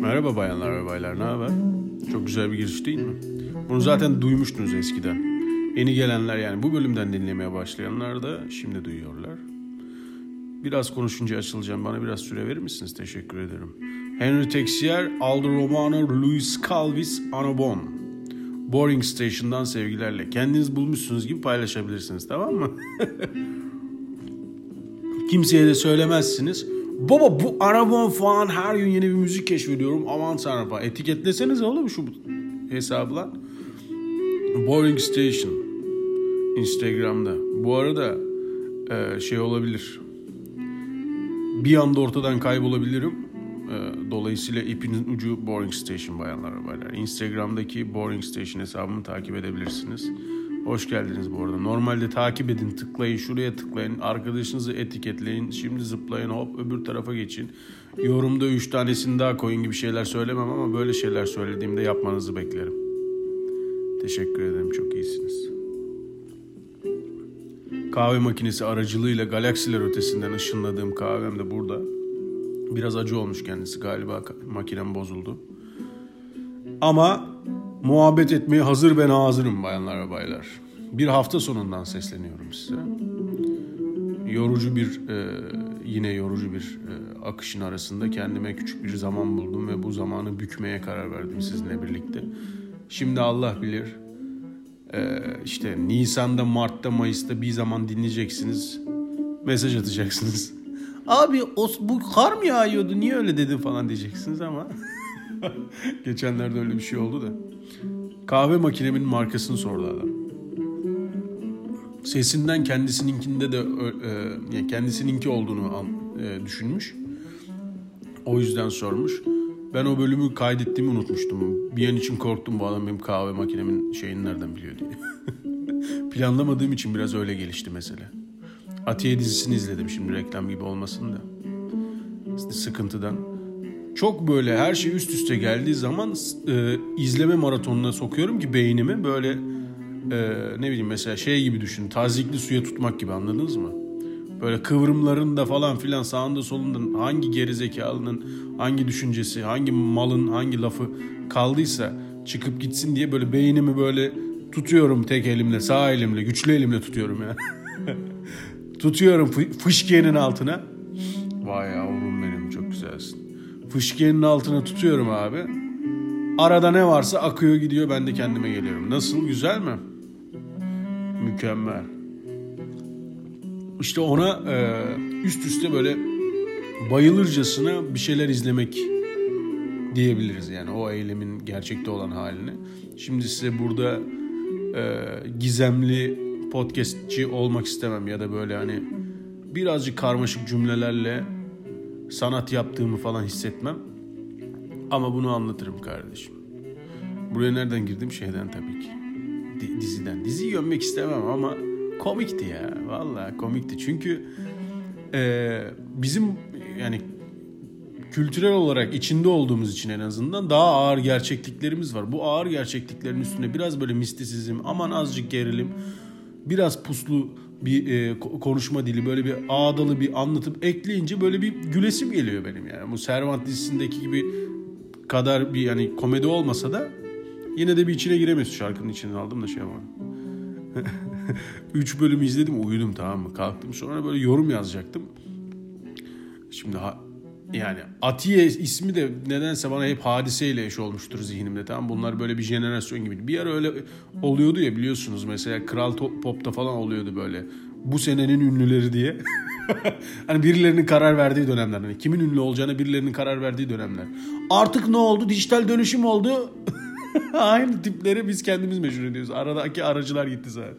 Merhaba bayanlar ve baylar, ne haber? Çok güzel bir giriş değil mi? Bunu zaten duymuştunuz eskiden. Yeni gelenler yani bu bölümden dinlemeye başlayanlar da şimdi duyuyorlar. Biraz konuşunca açılacağım. Bana biraz süre verir misiniz? Teşekkür ederim. Henry Texier, Aldo Romano, Luis Calvis, Anobon. Boring Station'dan sevgilerle. Kendiniz bulmuşsunuz gibi paylaşabilirsiniz tamam mı? Kimseye de söylemezsiniz. Baba bu Arabon falan her gün yeni bir müzik keşfediyorum. Aman tanrım falan. Etiketleseniz oğlum şu hesabla. Boring Station. Instagram'da. Bu arada e, şey olabilir. Bir anda ortadan kaybolabilirim. E, dolayısıyla ipinin ucu Boring Station bayanlar baylar. Instagram'daki Boring Station hesabımı takip edebilirsiniz. Hoş geldiniz bu arada. Normalde takip edin, tıklayın, şuraya tıklayın, arkadaşınızı etiketleyin, şimdi zıplayın, hop öbür tarafa geçin. Yorumda üç tanesini daha koyun gibi şeyler söylemem ama böyle şeyler söylediğimde yapmanızı beklerim. Teşekkür ederim, çok iyisiniz. Kahve makinesi aracılığıyla galaksiler ötesinden ışınladığım kahvem de burada. Biraz acı olmuş kendisi galiba makinem bozuldu. Ama muhabbet etmeye hazır ben hazırım bayanlar ve baylar. Bir hafta sonundan sesleniyorum size. Yorucu bir e, yine yorucu bir e, akışın arasında kendime küçük bir zaman buldum ve bu zamanı bükmeye karar verdim sizinle birlikte. Şimdi Allah bilir e, işte Nisan'da, Mart'ta, Mayıs'ta bir zaman dinleyeceksiniz. Mesaj atacaksınız. Abi o, bu kar mı yağıyordu niye öyle dedin falan diyeceksiniz ama geçenlerde öyle bir şey oldu da. Kahve makinemin markasını sordu adam. Sesinden kendisininkinde de e, kendisininki olduğunu an, e, düşünmüş. O yüzden sormuş. Ben o bölümü kaydettiğimi unutmuştum. Bir an için korktum bu adam benim kahve makinemin şeyini nereden biliyor diye. Planlamadığım için biraz öyle gelişti mesele. Atiye dizisini izledim şimdi reklam gibi olmasın da. Sıkıntıdan. Çok böyle her şey üst üste geldiği zaman e, izleme maratonuna sokuyorum ki beynimi böyle e, ne bileyim mesela şey gibi düşün. Tazikli suya tutmak gibi anladınız mı? Böyle kıvrımlarında falan filan sağında solunda hangi gerizekalının hangi düşüncesi, hangi malın hangi lafı kaldıysa çıkıp gitsin diye böyle beynimi böyle tutuyorum tek elimle, sağ elimle, güçlü elimle tutuyorum yani. tutuyorum fışkiyenin altına. Vay yavrum. Fışkiyenin altına tutuyorum abi. Arada ne varsa akıyor gidiyor ben de kendime geliyorum. Nasıl güzel mi? Mükemmel. İşte ona e, üst üste böyle bayılırcasına bir şeyler izlemek diyebiliriz yani o eylemin gerçekte olan halini. Şimdi size burada e, gizemli podcastçi olmak istemem ya da böyle hani birazcık karmaşık cümlelerle sanat yaptığımı falan hissetmem. Ama bunu anlatırım kardeşim. Buraya nereden girdim? Şeyden tabii ki. D- diziden. Diziyi gömmek istemem ama komikti ya. Vallahi komikti. Çünkü e, bizim yani kültürel olarak içinde olduğumuz için en azından daha ağır gerçekliklerimiz var. Bu ağır gerçekliklerin üstüne biraz böyle mistisizm, aman azıcık gerilim, biraz puslu bir e, konuşma dili, böyle bir ağdalı bir anlatım ekleyince böyle bir gülesim geliyor benim yani. Bu Servant dizisindeki gibi kadar bir yani komedi olmasa da yine de bir içine giremiyorsun şarkının içine aldım da şey ama. Üç bölüm izledim uyudum tamam mı kalktım sonra böyle yorum yazacaktım. Şimdi ha, yani Atiye ismi de nedense bana hep hadiseyle eş olmuştur zihnimde tamam Bunlar böyle bir jenerasyon gibi. Bir ara öyle oluyordu ya biliyorsunuz mesela Kral Pop'ta falan oluyordu böyle. Bu senenin ünlüleri diye. hani birilerinin karar verdiği dönemler. Hani kimin ünlü olacağına birilerinin karar verdiği dönemler. Artık ne oldu? Dijital dönüşüm oldu. Aynı tipleri biz kendimiz meşhur ediyoruz. Aradaki aracılar gitti zaten.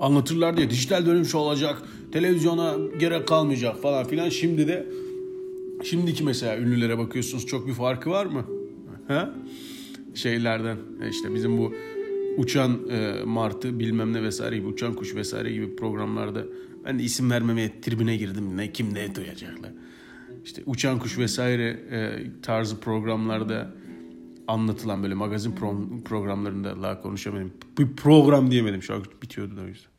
Anlatırlar diye dijital dönüşüm olacak. Televizyona gerek kalmayacak falan filan. Şimdi de şimdiki mesela ünlülere bakıyorsunuz çok bir farkı var mı? Ha? Şeylerden işte bizim bu uçan e, martı bilmem ne vesaire gibi uçan kuş vesaire gibi programlarda ben de isim vermemeye tribüne girdim. Ne kim ne duyacaklar. İşte uçan kuş vesaire e, tarzı programlarda anlatılan böyle magazin pro- programlarında la konuşamadım. Bir program diyemedim. An bitiyordu da o yüzden.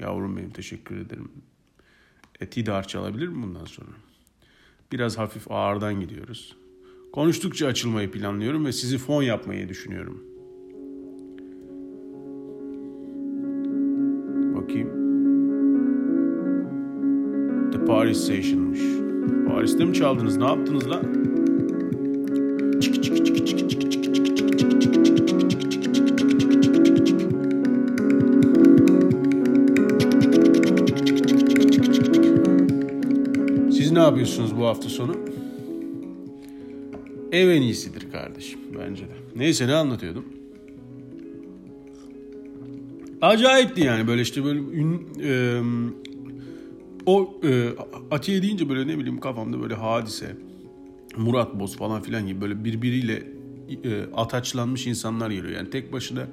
Yavrum benim teşekkür ederim. E, Tidar çalabilir mi bundan sonra? Biraz hafif ağırdan gidiyoruz. Konuştukça açılmayı planlıyorum ve sizi fon yapmayı düşünüyorum. Bakayım. The Paris Station'mış. Paris'te mi çaldınız? Ne yaptınız lan? Çık çık çık yapıyorsunuz bu hafta sonu? Ev en iyisidir kardeşim bence de. Neyse ne anlatıyordum? Acayipti yani böyle işte böyle ün, e, o e, Atiye deyince böyle ne bileyim kafamda böyle hadise, Murat Boz falan filan gibi böyle birbiriyle e, ataçlanmış insanlar geliyor. Yani tek başına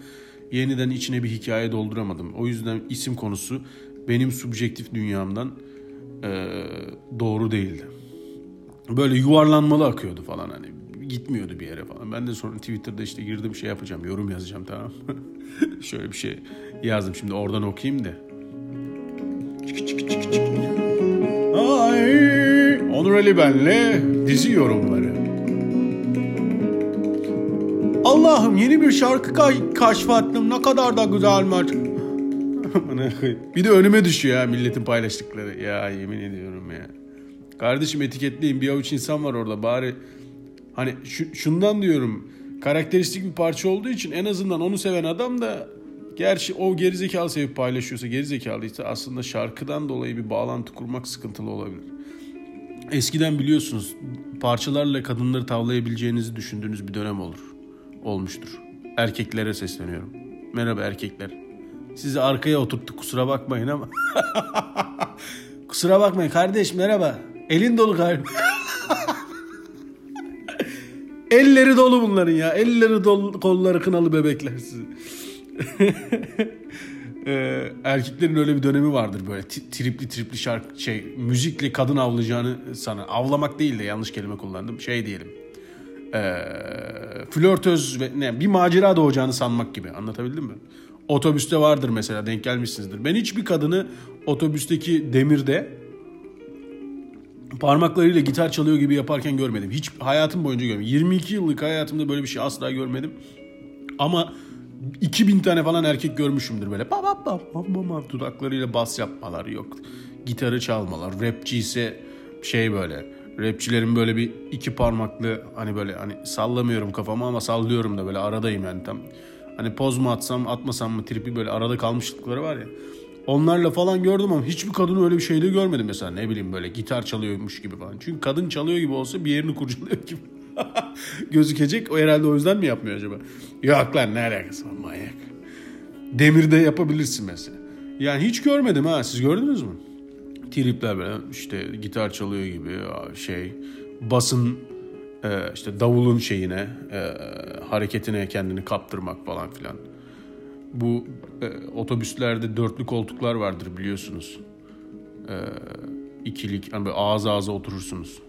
yeniden içine bir hikaye dolduramadım. O yüzden isim konusu benim subjektif dünyamdan e, doğru değildi. Böyle yuvarlanmalı akıyordu falan hani gitmiyordu bir yere falan. Ben de sonra Twitter'da işte girdim şey yapacağım, yorum yazacağım tamam. Şöyle bir şey yazdım şimdi oradan okuyayım da. Çık çık çık çık. Ay, Onur Ali benle dizi yorumları. Allah'ım yeni bir şarkı ka- keşfettim ne kadar da güzelmiş. bir de önüme düşüyor ya milletin paylaştıkları. Ya yemin ediyorum ya. Kardeşim etiketleyin bir avuç insan var orada bari. Hani şu, şundan diyorum karakteristik bir parça olduğu için en azından onu seven adam da gerçi o gerizekalı sevip paylaşıyorsa gerizekalıysa aslında şarkıdan dolayı bir bağlantı kurmak sıkıntılı olabilir. Eskiden biliyorsunuz parçalarla kadınları tavlayabileceğinizi düşündüğünüz bir dönem olur. Olmuştur. Erkeklere sesleniyorum. Merhaba erkekler. Sizi arkaya oturttuk kusura bakmayın ama. kusura bakmayın kardeş merhaba. Elin dolu galiba. Elleri dolu bunların ya. Elleri dolu, kolları kınalı bebekler sizi. ee, erkeklerin öyle bir dönemi vardır böyle tripli tripli şarkı şey müzikle kadın avlayacağını sana avlamak değil de yanlış kelime kullandım şey diyelim ee, flörtöz ve ne bir macera doğacağını sanmak gibi anlatabildim mi? Otobüste vardır mesela denk gelmişsinizdir. Ben hiçbir kadını otobüsteki demirde parmaklarıyla gitar çalıyor gibi yaparken görmedim. Hiç hayatım boyunca görmedim. 22 yıllık hayatımda böyle bir şey asla görmedim. Ama 2000 tane falan erkek görmüşümdür böyle. Bam bam bam bam bam dudaklarıyla bas yapmalar yok. Gitarı çalmalar. Rapçi ise şey böyle. Rapçilerin böyle bir iki parmaklı hani böyle hani sallamıyorum kafamı ama sallıyorum da böyle aradayım yani tam. Hani poz mu atsam atmasam mı tripi böyle arada kalmışlıkları var ya. Onlarla falan gördüm ama hiçbir kadın öyle bir şeyde görmedim mesela ne bileyim böyle gitar çalıyormuş gibi falan. Çünkü kadın çalıyor gibi olsa bir yerini kurcalıyor gibi. gözükecek. O herhalde o yüzden mi yapmıyor acaba? Yok lan ne alakası var manyak. Demirde yapabilirsin mesela. Yani hiç görmedim ha siz gördünüz mü? Tripler böyle işte gitar çalıyor gibi şey basın e, işte davulun şeyine e, hareketine kendini kaptırmak falan filan. Bu e, otobüslerde dörtlü koltuklar vardır biliyorsunuz. E, ikilik hani böyle ağız ağza oturursunuz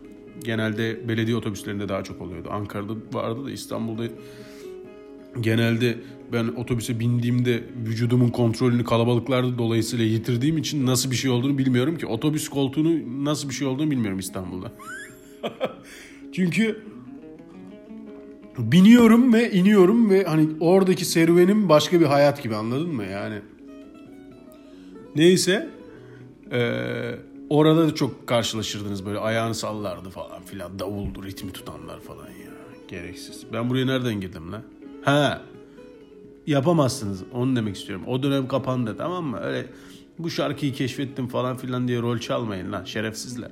genelde belediye otobüslerinde daha çok oluyordu. Ankara'da vardı da İstanbul'da genelde ben otobüse bindiğimde vücudumun kontrolünü kalabalıklarda dolayısıyla yitirdiğim için nasıl bir şey olduğunu bilmiyorum ki. Otobüs koltuğunu nasıl bir şey olduğunu bilmiyorum İstanbul'da. Çünkü biniyorum ve iniyorum ve hani oradaki serüvenim başka bir hayat gibi anladın mı yani? Neyse ee, Orada da çok karşılaşırdınız böyle ayağını sallardı falan filan. Davuldu, ritmi tutanlar falan ya. Gereksiz. Ben buraya nereden girdim lan? Ha. Yapamazsınız. Onu demek istiyorum. O dönem kapandı tamam mı? Öyle bu şarkıyı keşfettim falan filan diye rol çalmayın lan şerefsizler.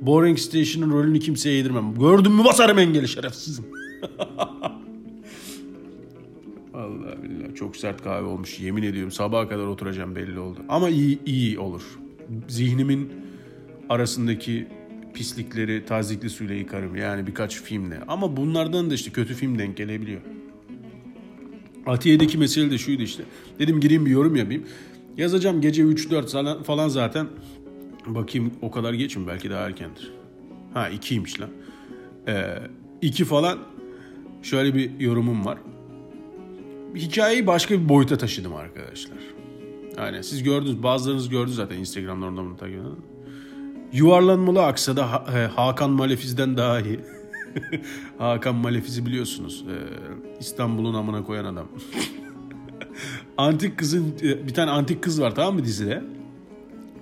Boring Station'ın rolünü kimseye yedirmem. Gördün mü basarım engeli şerefsizim. Allah billah çok sert kahve olmuş yemin ediyorum sabaha kadar oturacağım belli oldu. Ama iyi iyi olur. Zihnimin arasındaki pislikleri tazikli suyla yıkarım. Yani birkaç filmle. Ama bunlardan da işte kötü film denk gelebiliyor. Atiye'deki mesele de şuydu işte. Dedim gireyim bir yorum yapayım. Yazacağım gece 3-4 falan zaten. Bakayım o kadar geç mi? Belki daha erkendir. Ha 2'ymiş lan. 2 ee, falan şöyle bir yorumum var. Hikayeyi başka bir boyuta taşıdım arkadaşlar. Yani siz gördünüz bazılarınız gördü zaten Instagram'da oradan bunu takip edin. Yuvarlanmalı aksada ha- Hakan Malefiz'den daha iyi. Hakan Malefiz'i biliyorsunuz. Ee, İstanbul'un amına koyan adam. antik kızın bir tane antik kız var tamam mı dizide?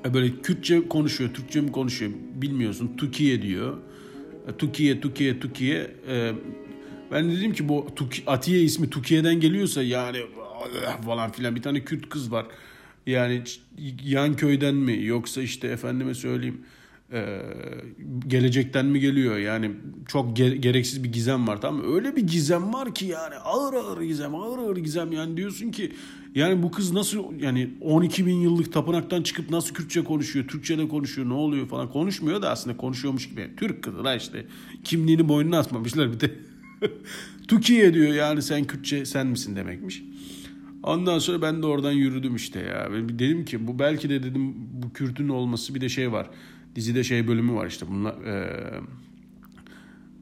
E, böyle Kürtçe konuşuyor, Türkçe mi konuşuyor bilmiyorsun. Türkiye diyor. E, Türkiye, Türkiye, Türkiye. Ee, ben dedim ki bu Atiye ismi Türkiye'den geliyorsa yani falan filan bir tane Kürt kız var. Yani yan köyden mi yoksa işte efendime söyleyeyim e, gelecekten mi geliyor? Yani çok ge- gereksiz bir gizem var tamam mı? Öyle bir gizem var ki yani ağır ağır gizem, ağır ağır gizem yani diyorsun ki yani bu kız nasıl yani 12 bin yıllık tapınaktan çıkıp nasıl Kürtçe konuşuyor, Türkçe de konuşuyor, ne oluyor falan konuşmuyor da aslında konuşuyormuş gibi. Türk kızı da işte kimliğini boynuna asmamışlar bir de. Türkiye diyor yani sen Kürtçe sen misin demekmiş. Ondan sonra ben de oradan yürüdüm işte ya. Dedim ki bu belki de dedim bu Kürt'ün olması bir de şey var. Dizide şey bölümü var işte bunlar e,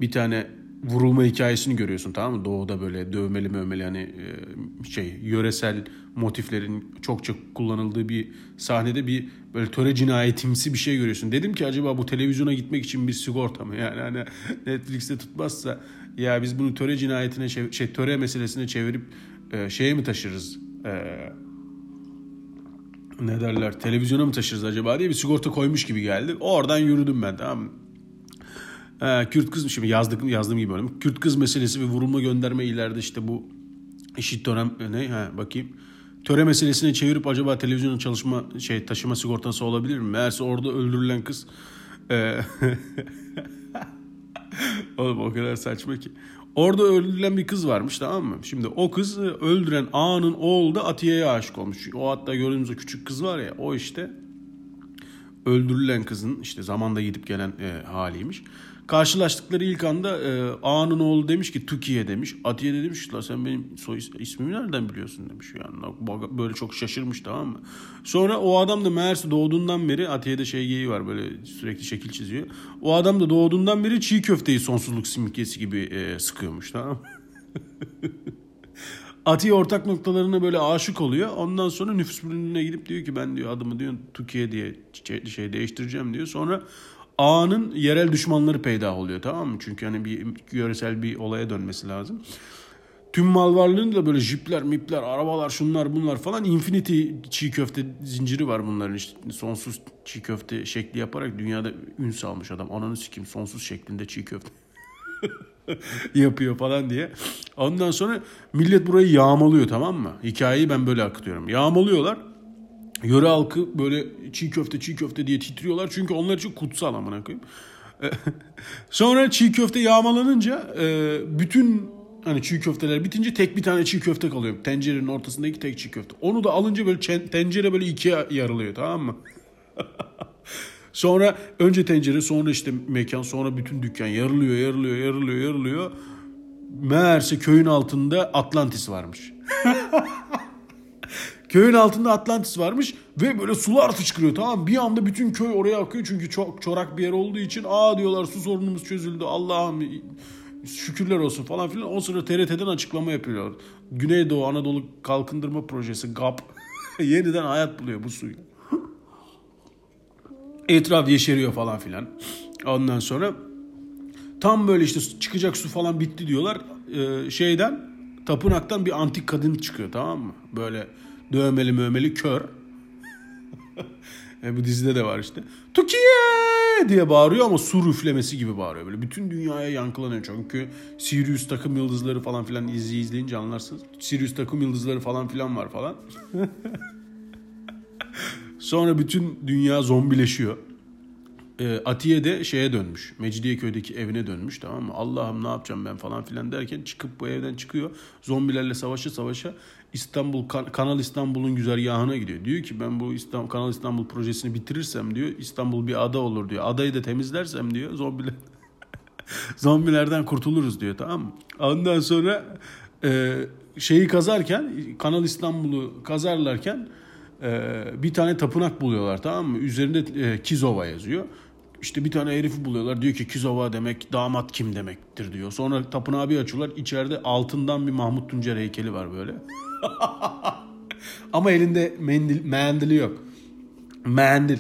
bir tane vurulma hikayesini görüyorsun tamam mı? Doğuda böyle dövmeli mövmeli hani e, şey yöresel motiflerin çokça kullanıldığı bir sahnede bir böyle töre cinayetimsi bir şey görüyorsun. Dedim ki acaba bu televizyona gitmek için bir sigorta mı? Yani hani Netflix'te tutmazsa ya biz bunu töre cinayetine şey töre meselesine çevirip e, şeye mi taşırız? E, ne derler televizyona mı taşırız acaba diye bir sigorta koymuş gibi geldi. Oradan yürüdüm ben tamam mı? Ee, Kürt kız şimdi yazdık yazdığım gibi bölüm. Kürt kız meselesi ve vurulma gönderme ileride işte bu eşit töre ne ha bakayım. Töre meselesine çevirip acaba televizyonun çalışma şey taşıma sigortası olabilir mi? Meğerse orada öldürülen kız e, Oğlum o kadar saçma ki. Orada öldürülen bir kız varmış tamam mı? Şimdi o kızı öldüren ağanın oğlu da Atiye'ye aşık olmuş. O hatta gördüğümüz o küçük kız var ya o işte öldürülen kızın işte zamanda gidip gelen e, haliymiş. Karşılaştıkları ilk anda e, ağanın oğlu demiş ki Türkiye demiş. Atiye de demiş la sen benim soy ismimi nereden biliyorsun demiş. Yani böyle çok şaşırmış tamam mı? Sonra o adam da meğerse doğduğundan beri Atiye'de şey geyi var böyle sürekli şekil çiziyor. O adam da doğduğundan beri çiğ köfteyi sonsuzluk simgesi gibi e, sıkıyormuş tamam? Atiye ortak noktalarına böyle aşık oluyor. Ondan sonra nüfus bölümüne gidip diyor ki ben diyor adımı diyor Türkiye diye şey değiştireceğim diyor. Sonra A'nın yerel düşmanları peydah oluyor tamam mı? Çünkü hani bir yöresel bir olaya dönmesi lazım. Tüm mal varlığını da böyle jipler, mipler, arabalar, şunlar bunlar falan Infinity çiğ köfte zinciri var bunların işte sonsuz çiğ köfte şekli yaparak dünyada ün salmış adam. Ananı sikeyim sonsuz şeklinde çiğ köfte yapıyor falan diye. Ondan sonra millet burayı yağmalıyor tamam mı? Hikayeyi ben böyle akıtıyorum. Yağmalıyorlar. Yöre halkı böyle çiğ köfte çiğ köfte diye titriyorlar. Çünkü onlar için kutsal amına koyayım. Sonra çiğ köfte yağmalanınca e, bütün hani çiğ köfteler bitince tek bir tane çiğ köfte kalıyor. Tencerenin ortasındaki tek çiğ köfte. Onu da alınca böyle tencere böyle ikiye yarılıyor tamam mı? sonra önce tencere sonra işte mekan sonra bütün dükkan yarılıyor yarılıyor yarılıyor yarılıyor. Meğerse köyün altında Atlantis varmış. Köyün altında Atlantis varmış ve böyle sular fışkırıyor tamam Bir anda bütün köy oraya akıyor çünkü çok çorak bir yer olduğu için aa diyorlar su sorunumuz çözüldü Allah'ım şükürler olsun falan filan. O sırada TRT'den açıklama yapıyorlar. Güneydoğu Anadolu Kalkındırma Projesi GAP yeniden hayat buluyor bu suyu. Etraf yeşeriyor falan filan. Ondan sonra tam böyle işte çıkacak su falan bitti diyorlar. Ee, şeyden tapınaktan bir antik kadın çıkıyor tamam mı? Böyle Dövmeli mövmeli kör. e, bu dizide de var işte. Türkiye diye bağırıyor ama su üflemesi gibi bağırıyor. Böyle bütün dünyaya yankılanıyor. Çünkü Sirius takım yıldızları falan filan izli izleyince anlarsınız. Sirius takım yıldızları falan filan var falan. Sonra bütün dünya zombileşiyor. E, Atiye de şeye dönmüş. Mecidiyeköy'deki evine dönmüş tamam mı? Allah'ım ne yapacağım ben falan filan derken çıkıp bu evden çıkıyor. Zombilerle savaşa savaşa İstanbul Kanal İstanbul'un güzergahına gidiyor. Diyor ki ben bu İstanbul, Kanal İstanbul projesini bitirirsem diyor İstanbul bir ada olur diyor. Adayı da temizlersem diyor zombiler zombilerden kurtuluruz diyor tamam mı? Ondan sonra e, şeyi kazarken Kanal İstanbul'u kazarlarken e, bir tane tapınak buluyorlar tamam mı? Üzerinde e, Kizova yazıyor. İşte bir tane herifi buluyorlar. Diyor ki Kizova demek damat kim demektir diyor. Sonra tapınağı bir açıyorlar. İçeride altından bir Mahmut Tuncer heykeli var böyle. Ama elinde mendil, mendili yok. Mendil.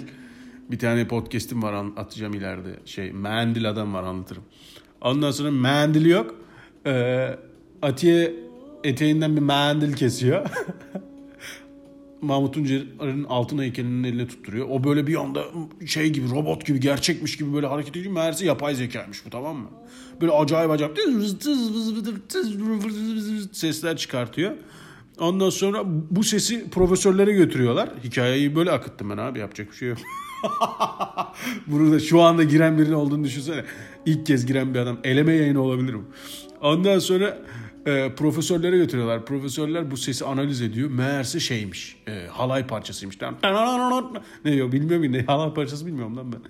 Bir tane podcast'im var atacağım ileride. Şey mendil adam var anlatırım. Ondan sonra mendil yok. Ee, Atiye eteğinden bir mendil kesiyor. Mahmut Tuncer'in altın heykelinin eline tutturuyor. O böyle bir anda şey gibi robot gibi gerçekmiş gibi böyle hareket ediyor. Meğerse yapay zekaymış bu tamam mı? Böyle acayip acayip sesler çıkartıyor. Ondan sonra bu sesi profesörlere götürüyorlar. Hikayeyi böyle akıttım ben abi yapacak bir şey yok. Bunu da şu anda giren birinin olduğunu düşünsene. İlk kez giren bir adam. Eleme yayını olabilirim. Ondan sonra e, profesörlere götürüyorlar. Profesörler bu sesi analiz ediyor. Meğerse şeymiş. E, halay parçasıymış. Ne diyor bilmiyorum ne halay parçası bilmiyorum lan ben.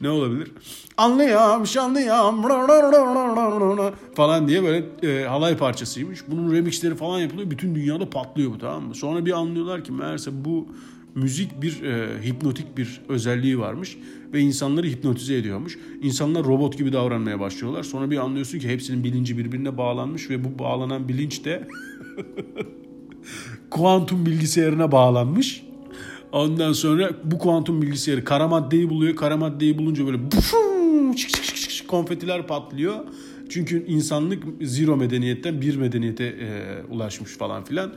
Ne olabilir? Anlıyorum, anlıyorum falan diye böyle e, halay parçasıymış. Bunun remixleri falan yapılıyor. Bütün dünyada patlıyor bu tamam mı? Sonra bir anlıyorlar ki meğerse bu müzik bir e, hipnotik bir özelliği varmış ve insanları hipnotize ediyormuş. İnsanlar robot gibi davranmaya başlıyorlar. Sonra bir anlıyorsun ki hepsinin bilinci birbirine bağlanmış ve bu bağlanan bilinç de kuantum bilgisayarına bağlanmış. Ondan sonra bu kuantum bilgisayarı kara maddeyi buluyor. Kara maddeyi bulunca böyle konfetiler patlıyor. Çünkü insanlık zero medeniyetten bir medeniyete e, ulaşmış falan filan.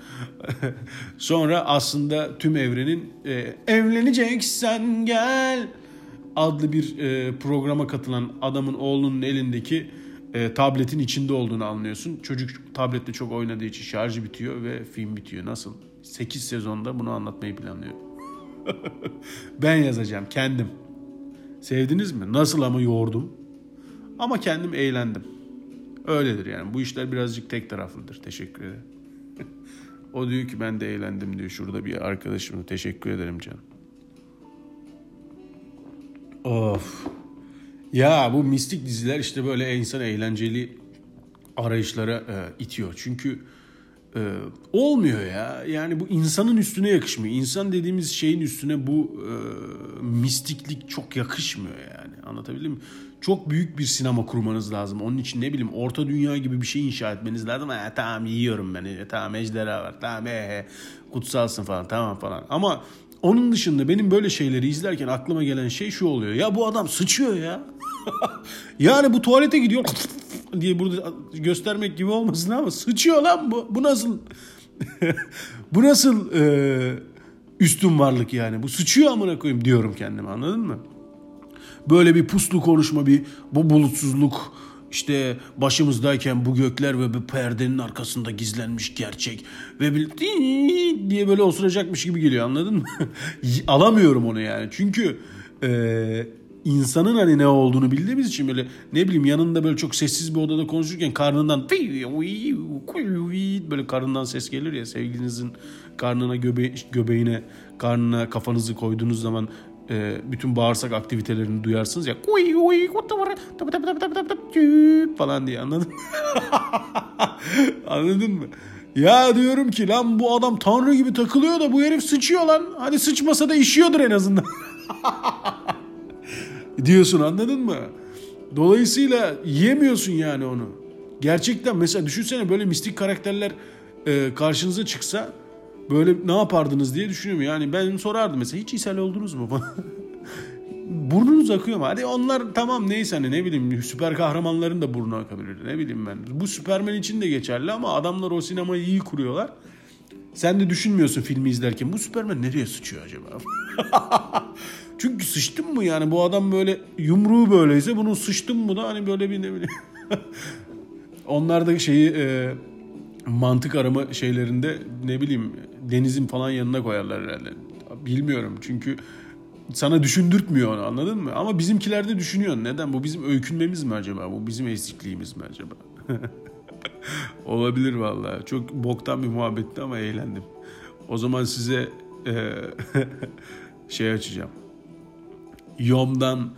Sonra aslında tüm evrenin e, evleneceksen gel adlı bir e, programa katılan adamın oğlunun elindeki e, tabletin içinde olduğunu anlıyorsun. Çocuk tablette çok oynadığı için şarjı bitiyor ve film bitiyor. Nasıl? 8 sezonda bunu anlatmayı planlıyor. ben yazacağım kendim. Sevdiniz mi? Nasıl ama yoğurdum. Ama kendim eğlendim. Öyledir yani. Bu işler birazcık tek taraflıdır. Teşekkür ederim. o diyor ki ben de eğlendim diyor. Şurada bir arkadaşım. Teşekkür ederim canım. Of. Ya bu mistik diziler işte böyle insan eğlenceli arayışlara e, itiyor. Çünkü e, olmuyor ya. Yani bu insanın üstüne yakışmıyor. İnsan dediğimiz şeyin üstüne bu e, mistiklik çok yakışmıyor yani. Anlatabildim mi? Çok büyük bir sinema kurmanız lazım. Onun için ne bileyim orta dünya gibi bir şey inşa etmeniz lazım. Ha, tamam yiyorum beni. E, tamam ejderha var. Tamam he, he, kutsalsın falan tamam falan. Ama onun dışında benim böyle şeyleri izlerken aklıma gelen şey şu oluyor. Ya bu adam sıçıyor ya. yani bu tuvalete gidiyor diye burada göstermek gibi olmasın ama sıçıyor lan bu. Bu nasıl bu nasıl e, üstün varlık yani. Bu sıçıyor amına koyayım diyorum kendime anladın mı? Böyle bir puslu konuşma bir bu bulutsuzluk işte başımızdayken bu gökler ve bu perdenin arkasında gizlenmiş gerçek ve bir diye böyle osuracakmış gibi geliyor anladın mı? Alamıyorum onu yani çünkü e, insanın hani ne olduğunu bildiğimiz için böyle ne bileyim yanında böyle çok sessiz bir odada konuşurken karnından böyle karnından ses gelir ya sevgilinizin karnına göbe göbeğine karnına kafanızı koyduğunuz zaman e, bütün bağırsak aktivitelerini duyarsınız ya falan diye anladın mı? anladın mı? Ya diyorum ki lan bu adam tanrı gibi takılıyor da bu herif sıçıyor lan. Hadi sıçmasa da işiyordur en azından. diyorsun anladın mı? Dolayısıyla yiyemiyorsun yani onu. Gerçekten mesela düşünsene böyle mistik karakterler e, karşınıza çıksa böyle ne yapardınız diye düşünüyorum. Yani ben sorardım mesela hiç ishal oldunuz mu? Burnunuz akıyor mu? Hadi onlar tamam neyse hani ne bileyim süper kahramanların da burnu akabilir. Ne bileyim ben. Bu Süpermen için de geçerli ama adamlar o sinemayı iyi kuruyorlar. Sen de düşünmüyorsun filmi izlerken bu Süpermen nereye sıçıyor acaba? Çünkü sıçtım mı yani bu adam böyle yumruğu böyleyse bunun sıçtım mı da hani böyle bir ne bileyim. Onlar da şeyi e, mantık arama şeylerinde ne bileyim denizin falan yanına koyarlar herhalde. Bilmiyorum çünkü sana düşündürtmüyor onu anladın mı? Ama bizimkilerde düşünüyor. Neden? Bu bizim öykünmemiz mi acaba? Bu bizim ezikliğimiz mi acaba? Olabilir vallahi. Çok boktan bir muhabbetti ama eğlendim. O zaman size e, şey açacağım. Yom'dan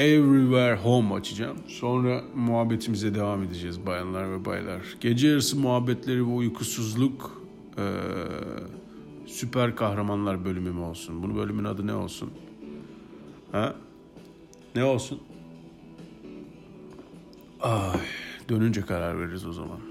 Everywhere Home açacağım. Sonra muhabbetimize devam edeceğiz bayanlar ve baylar. Gece yarısı muhabbetleri ve uykusuzluk e, süper kahramanlar bölümü mü olsun? Bunu bölümün adı ne olsun? Ha? Ne olsun? Ay, dönünce karar veririz o zaman.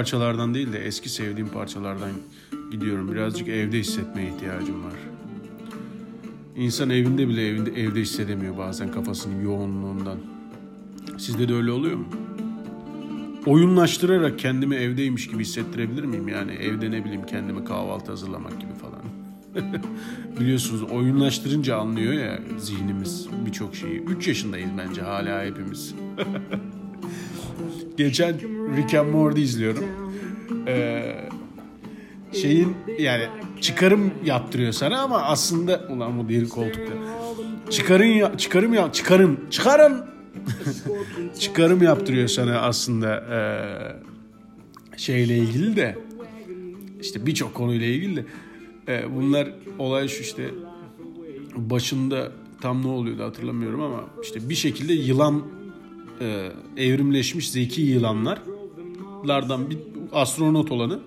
Parçalardan değil de eski sevdiğim parçalardan gidiyorum. Birazcık evde hissetmeye ihtiyacım var. İnsan evinde bile evinde, evde hissedemiyor bazen kafasının yoğunluğundan. Sizde de öyle oluyor mu? Oyunlaştırarak kendimi evdeymiş gibi hissettirebilir miyim? Yani evde ne bileyim kendime kahvaltı hazırlamak gibi falan. Biliyorsunuz oyunlaştırınca anlıyor ya zihnimiz birçok şeyi. 3 yaşındayız bence hala hepimiz. Geçen Rick and Morty izliyorum. Ee, şeyin yani çıkarım yaptırıyor sana ama aslında ulan bu diğer koltukta. Çıkarın ya, çıkarım ya, çıkarın, çıkarın. çıkarım yaptırıyor sana aslında ee, şeyle ilgili de işte birçok konuyla ilgili de ee, bunlar olay şu işte başında tam ne oluyordu hatırlamıyorum ama işte bir şekilde yılan e, evrimleşmiş zeki yılanlarlardan bir astronot olanı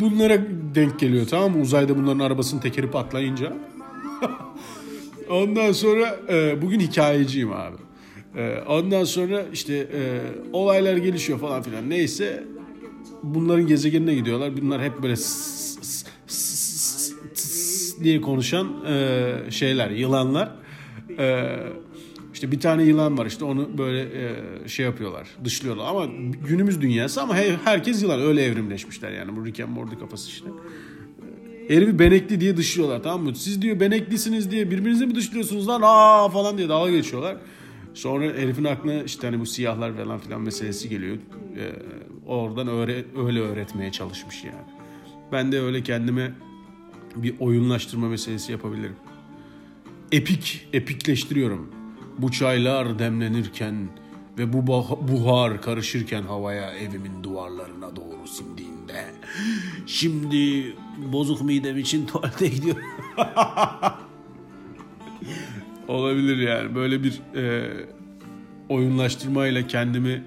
bunlara denk geliyor tamam mı? Uzayda bunların arabasının tekeri patlayınca. ondan sonra e, bugün hikayeciyim abi. E, ondan sonra işte e, olaylar gelişiyor falan filan. Neyse bunların gezegenine gidiyorlar. Bunlar hep böyle diye konuşan e, şeyler, yılanlar. E, işte bir tane yılan var işte onu böyle e, şey yapıyorlar, dışlıyorlar. Ama günümüz dünyası ama he, herkes yılan öyle evrimleşmişler yani bu Rick and Morty kafası işte. Herifi benekli diye dışlıyorlar tamam mı? Siz diyor beneklisiniz diye birbirinizi mi dışlıyorsunuz lan aa falan diye dalga geçiyorlar. Sonra herifin aklına işte hani bu siyahlar falan filan meselesi geliyor. Ee, oradan öğre, öyle öğretmeye çalışmış yani. Ben de öyle kendime bir oyunlaştırma meselesi yapabilirim. Epik, epikleştiriyorum. Bu çaylar demlenirken ve bu buhar karışırken havaya evimin duvarlarına doğru sindiğinde şimdi bozuk midem için tuvalete gidiyorum. Olabilir yani böyle bir e, oyunlaştırmayla kendimi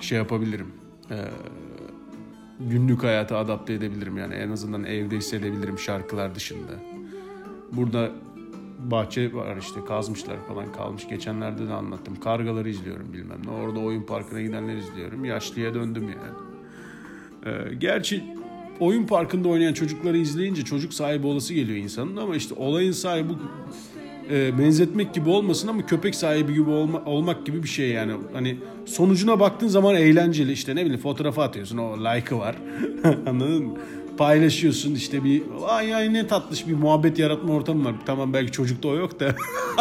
şey yapabilirim. E, günlük hayata adapte edebilirim yani en azından evde hissedebilirim şarkılar dışında. Burada bahçe var işte kazmışlar falan kalmış. Geçenlerde de anlattım. Kargaları izliyorum bilmem ne. Orada oyun parkına gidenler izliyorum. Yaşlıya döndüm yani. Ee, gerçi oyun parkında oynayan çocukları izleyince çocuk sahibi olası geliyor insanın ama işte olayın sahibi e, benzetmek gibi olmasın ama köpek sahibi gibi olma, olmak gibi bir şey yani. Hani sonucuna baktığın zaman eğlenceli işte ne bileyim fotoğrafı atıyorsun o like'ı var. Anladın mı? Paylaşıyorsun işte bir ay ay ne tatlış bir muhabbet yaratma ortamı var. Tamam belki çocukta o yok da.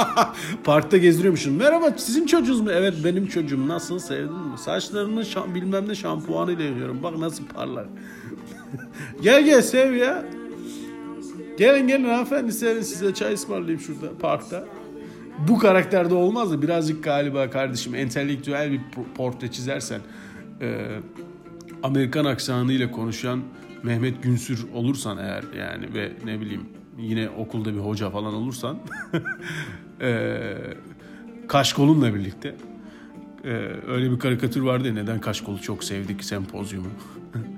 Parkta gezdiriyormuşsun. Merhaba sizin çocuğunuz mu? Evet benim çocuğum. Nasıl sevdin mi? Saçlarını şam, bilmem ne şampuanıyla yıkıyorum. Bak nasıl parlar. gel gel sev ya. Gelin gelin hanımefendi serin size çay ısmarlayayım şurada parkta. Bu karakterde olmaz da birazcık galiba kardeşim entelektüel bir portre çizersen e, Amerikan aksanıyla konuşan Mehmet Günsür olursan eğer yani ve ne bileyim yine okulda bir hoca falan olursan e, kaşkolunla birlikte e, öyle bir karikatür vardı ya neden kaşkolu çok sevdik sempozyumu.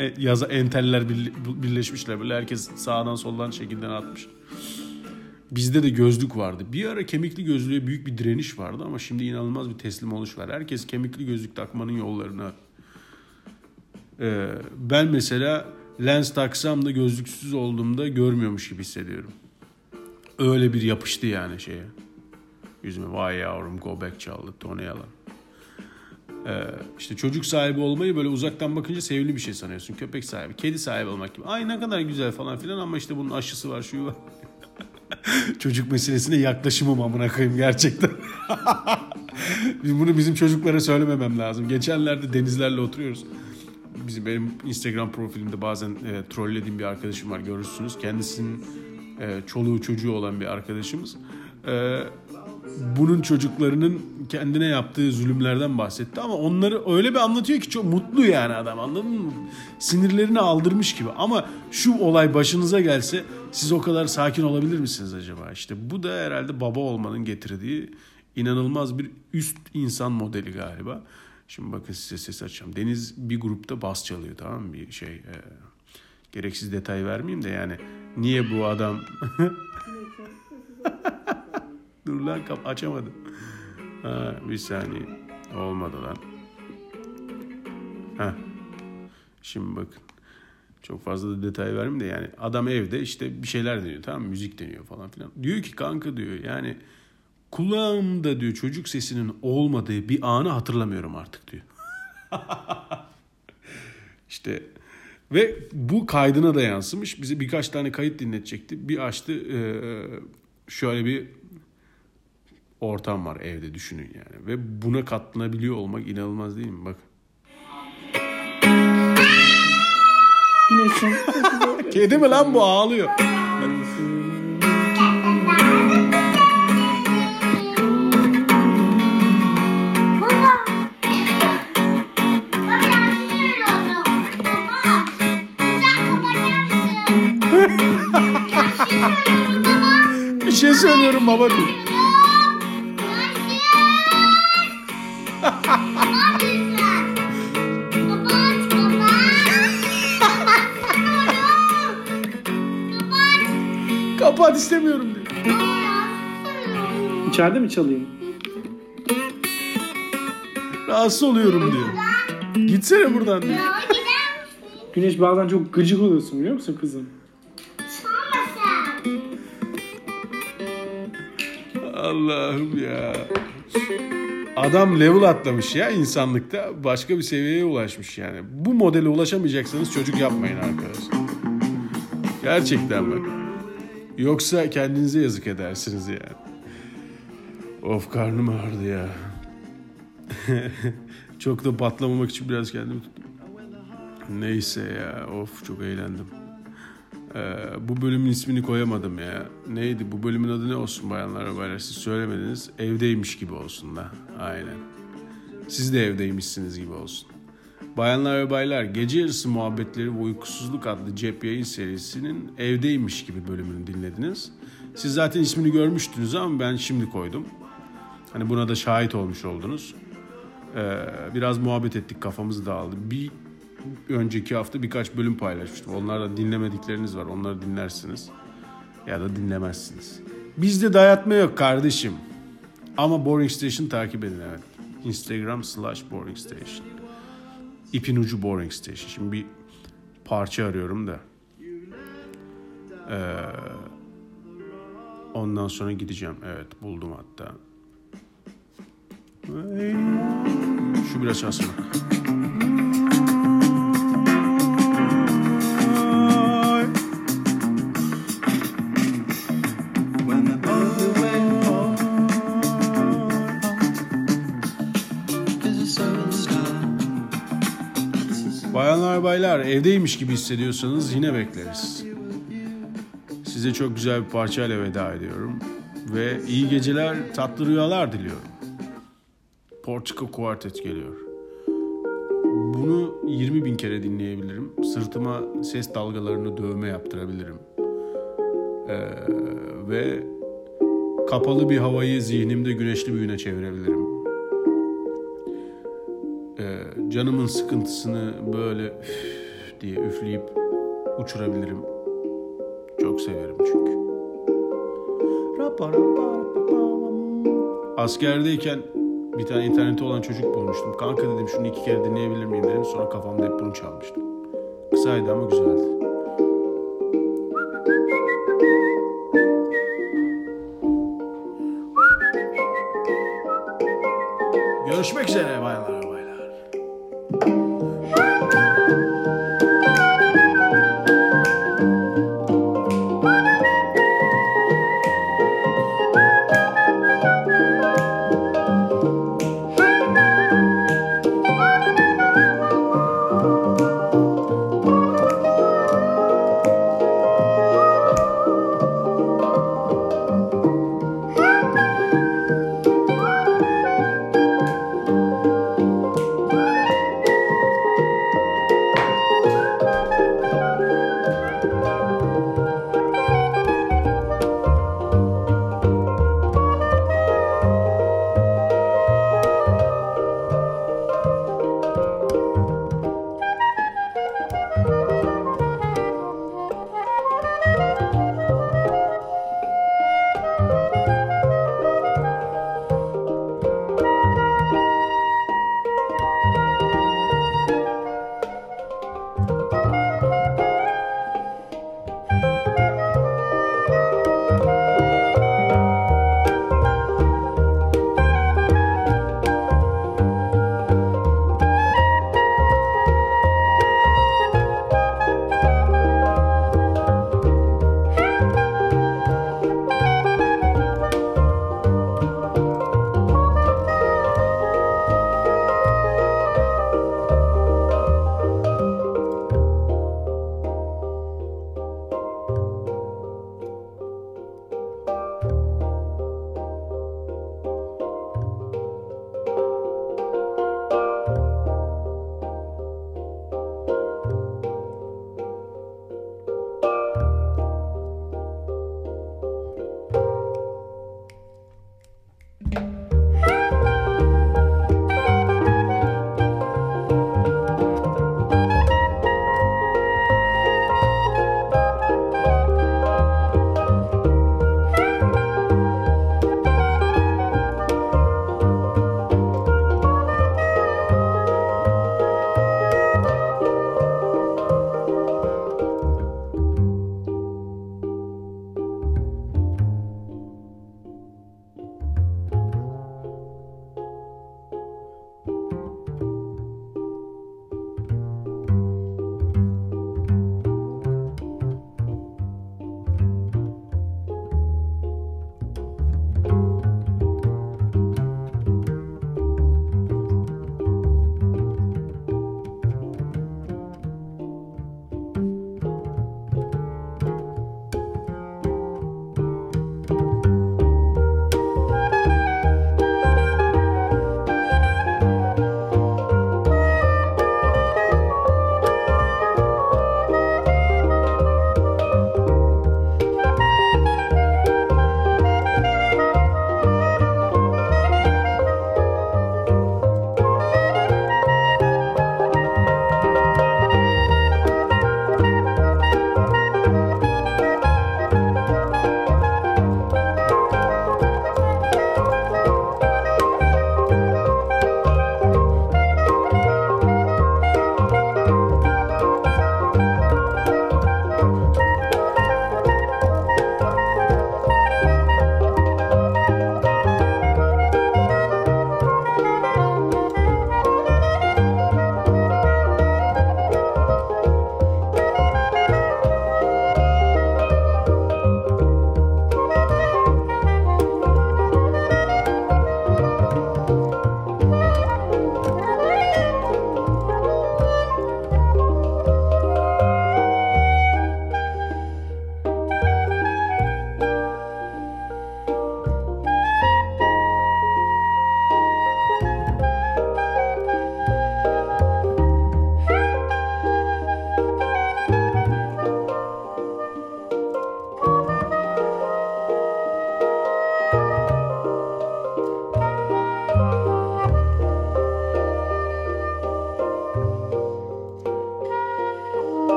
E, yaza enteller birleşmişler böyle herkes sağdan soldan şekilden atmış. Bizde de gözlük vardı. Bir ara kemikli gözlüğe büyük bir direniş vardı ama şimdi inanılmaz bir teslim oluş var. Herkes kemikli gözlük takmanın yollarını. Ee, ben mesela lens taksam da gözlüksüz olduğumda görmüyormuş gibi hissediyorum. Öyle bir yapıştı yani şeye. Yüzüme vay yavrum go back çaldı Tony Yalan. Ee, işte çocuk sahibi olmayı böyle uzaktan bakınca sevimli bir şey sanıyorsun. Köpek sahibi, kedi sahibi olmak gibi. Ay ne kadar güzel falan filan ama işte bunun aşısı var, şu var. çocuk meselesine yaklaşımım amına koyayım gerçekten. Bunu bizim çocuklara söylememem lazım. Geçenlerde denizlerle oturuyoruz. Bizim benim Instagram profilimde bazen e, trollediğim bir arkadaşım var görürsünüz. Kendisinin e, çoluğu çocuğu olan bir arkadaşımız. E, bunun çocuklarının kendine yaptığı zulümlerden bahsetti ama onları öyle bir anlatıyor ki çok mutlu yani adam anladın mı? Sinirlerini aldırmış gibi ama şu olay başınıza gelse siz o kadar sakin olabilir misiniz acaba? İşte bu da herhalde baba olmanın getirdiği inanılmaz bir üst insan modeli galiba. Şimdi bakın size ses açacağım. Deniz bir grupta bas çalıyor tamam mı? Bir şey e, Gereksiz detay vermeyeyim de yani. Niye bu adam... Dur lan kap açamadım. Ha, bir saniye. Olmadı lan. Ha. Şimdi bakın. Çok fazla da detay vermeyeyim de yani adam evde işte bir şeyler deniyor tamam mı? Müzik deniyor falan filan. Diyor ki kanka diyor yani kulağımda diyor çocuk sesinin olmadığı bir anı hatırlamıyorum artık diyor. işte ve bu kaydına da yansımış. Bize birkaç tane kayıt dinletecekti. Bir açtı şöyle bir ortam var evde düşünün yani. Ve buna katlanabiliyor olmak inanılmaz değil mi? Bak. Kedi mi lan bu ağlıyor? Bir şey söylüyorum baba diyor. Kapat istemiyorum diyor. İçeride mi çalayım? Rahatsız oluyorum diyor. Gitsene buradan diyor. Güneş bazen çok gıcık oluyorsun biliyor musun kızım? Allah'ım ya. Adam level atlamış ya insanlıkta. Başka bir seviyeye ulaşmış yani. Bu modele ulaşamayacaksanız çocuk yapmayın arkadaşlar. Gerçekten bak. Yoksa kendinize yazık edersiniz yani. Of karnım ağrıdı ya. çok da patlamamak için biraz kendimi tuttum. Neyse ya of çok eğlendim. Ee, bu bölümün ismini koyamadım ya. Neydi bu bölümün adı ne olsun bayanlar ve baylar siz söylemediniz. Evdeymiş gibi olsun da. Aynen. Siz de evdeymişsiniz gibi olsun. Bayanlar ve baylar gece yarısı muhabbetleri ve uykusuzluk adlı cep yayın serisinin evdeymiş gibi bölümünü dinlediniz. Siz zaten ismini görmüştünüz ama ben şimdi koydum. Hani buna da şahit olmuş oldunuz. Ee, biraz muhabbet ettik kafamız dağıldı. Bir önceki hafta birkaç bölüm paylaşmıştım. Onlarda dinlemedikleriniz var. Onları dinlersiniz. Ya da dinlemezsiniz. Bizde dayatma yok kardeşim. Ama Boring Station takip edin evet. Instagram slash Boring Station. İpin ucu Boring Station. Şimdi bir parça arıyorum da. Ee, ondan sonra gideceğim. Evet buldum hatta. Şu biraz çalsın. Bayanlar baylar evdeymiş gibi hissediyorsanız yine bekleriz. Size çok güzel bir parçayla veda ediyorum. Ve iyi geceler, tatlı rüyalar diliyorum. Portico Quartet geliyor. Bunu 20 bin kere dinleyebilirim. Sırtıma ses dalgalarını dövme yaptırabilirim. Ee, ve kapalı bir havayı zihnimde güneşli bir güne çevirebilirim. Canımın sıkıntısını böyle üf diye üfleyip uçurabilirim. Çok severim çünkü. Askerdeyken bir tane internette olan çocuk bulmuştum. Kanka dedim şunu iki kere dinleyebilir miyim dedim. Sonra kafamda hep bunu çalmıştım. Kısaydı ama güzeldi. Görüşmek üzere baylar.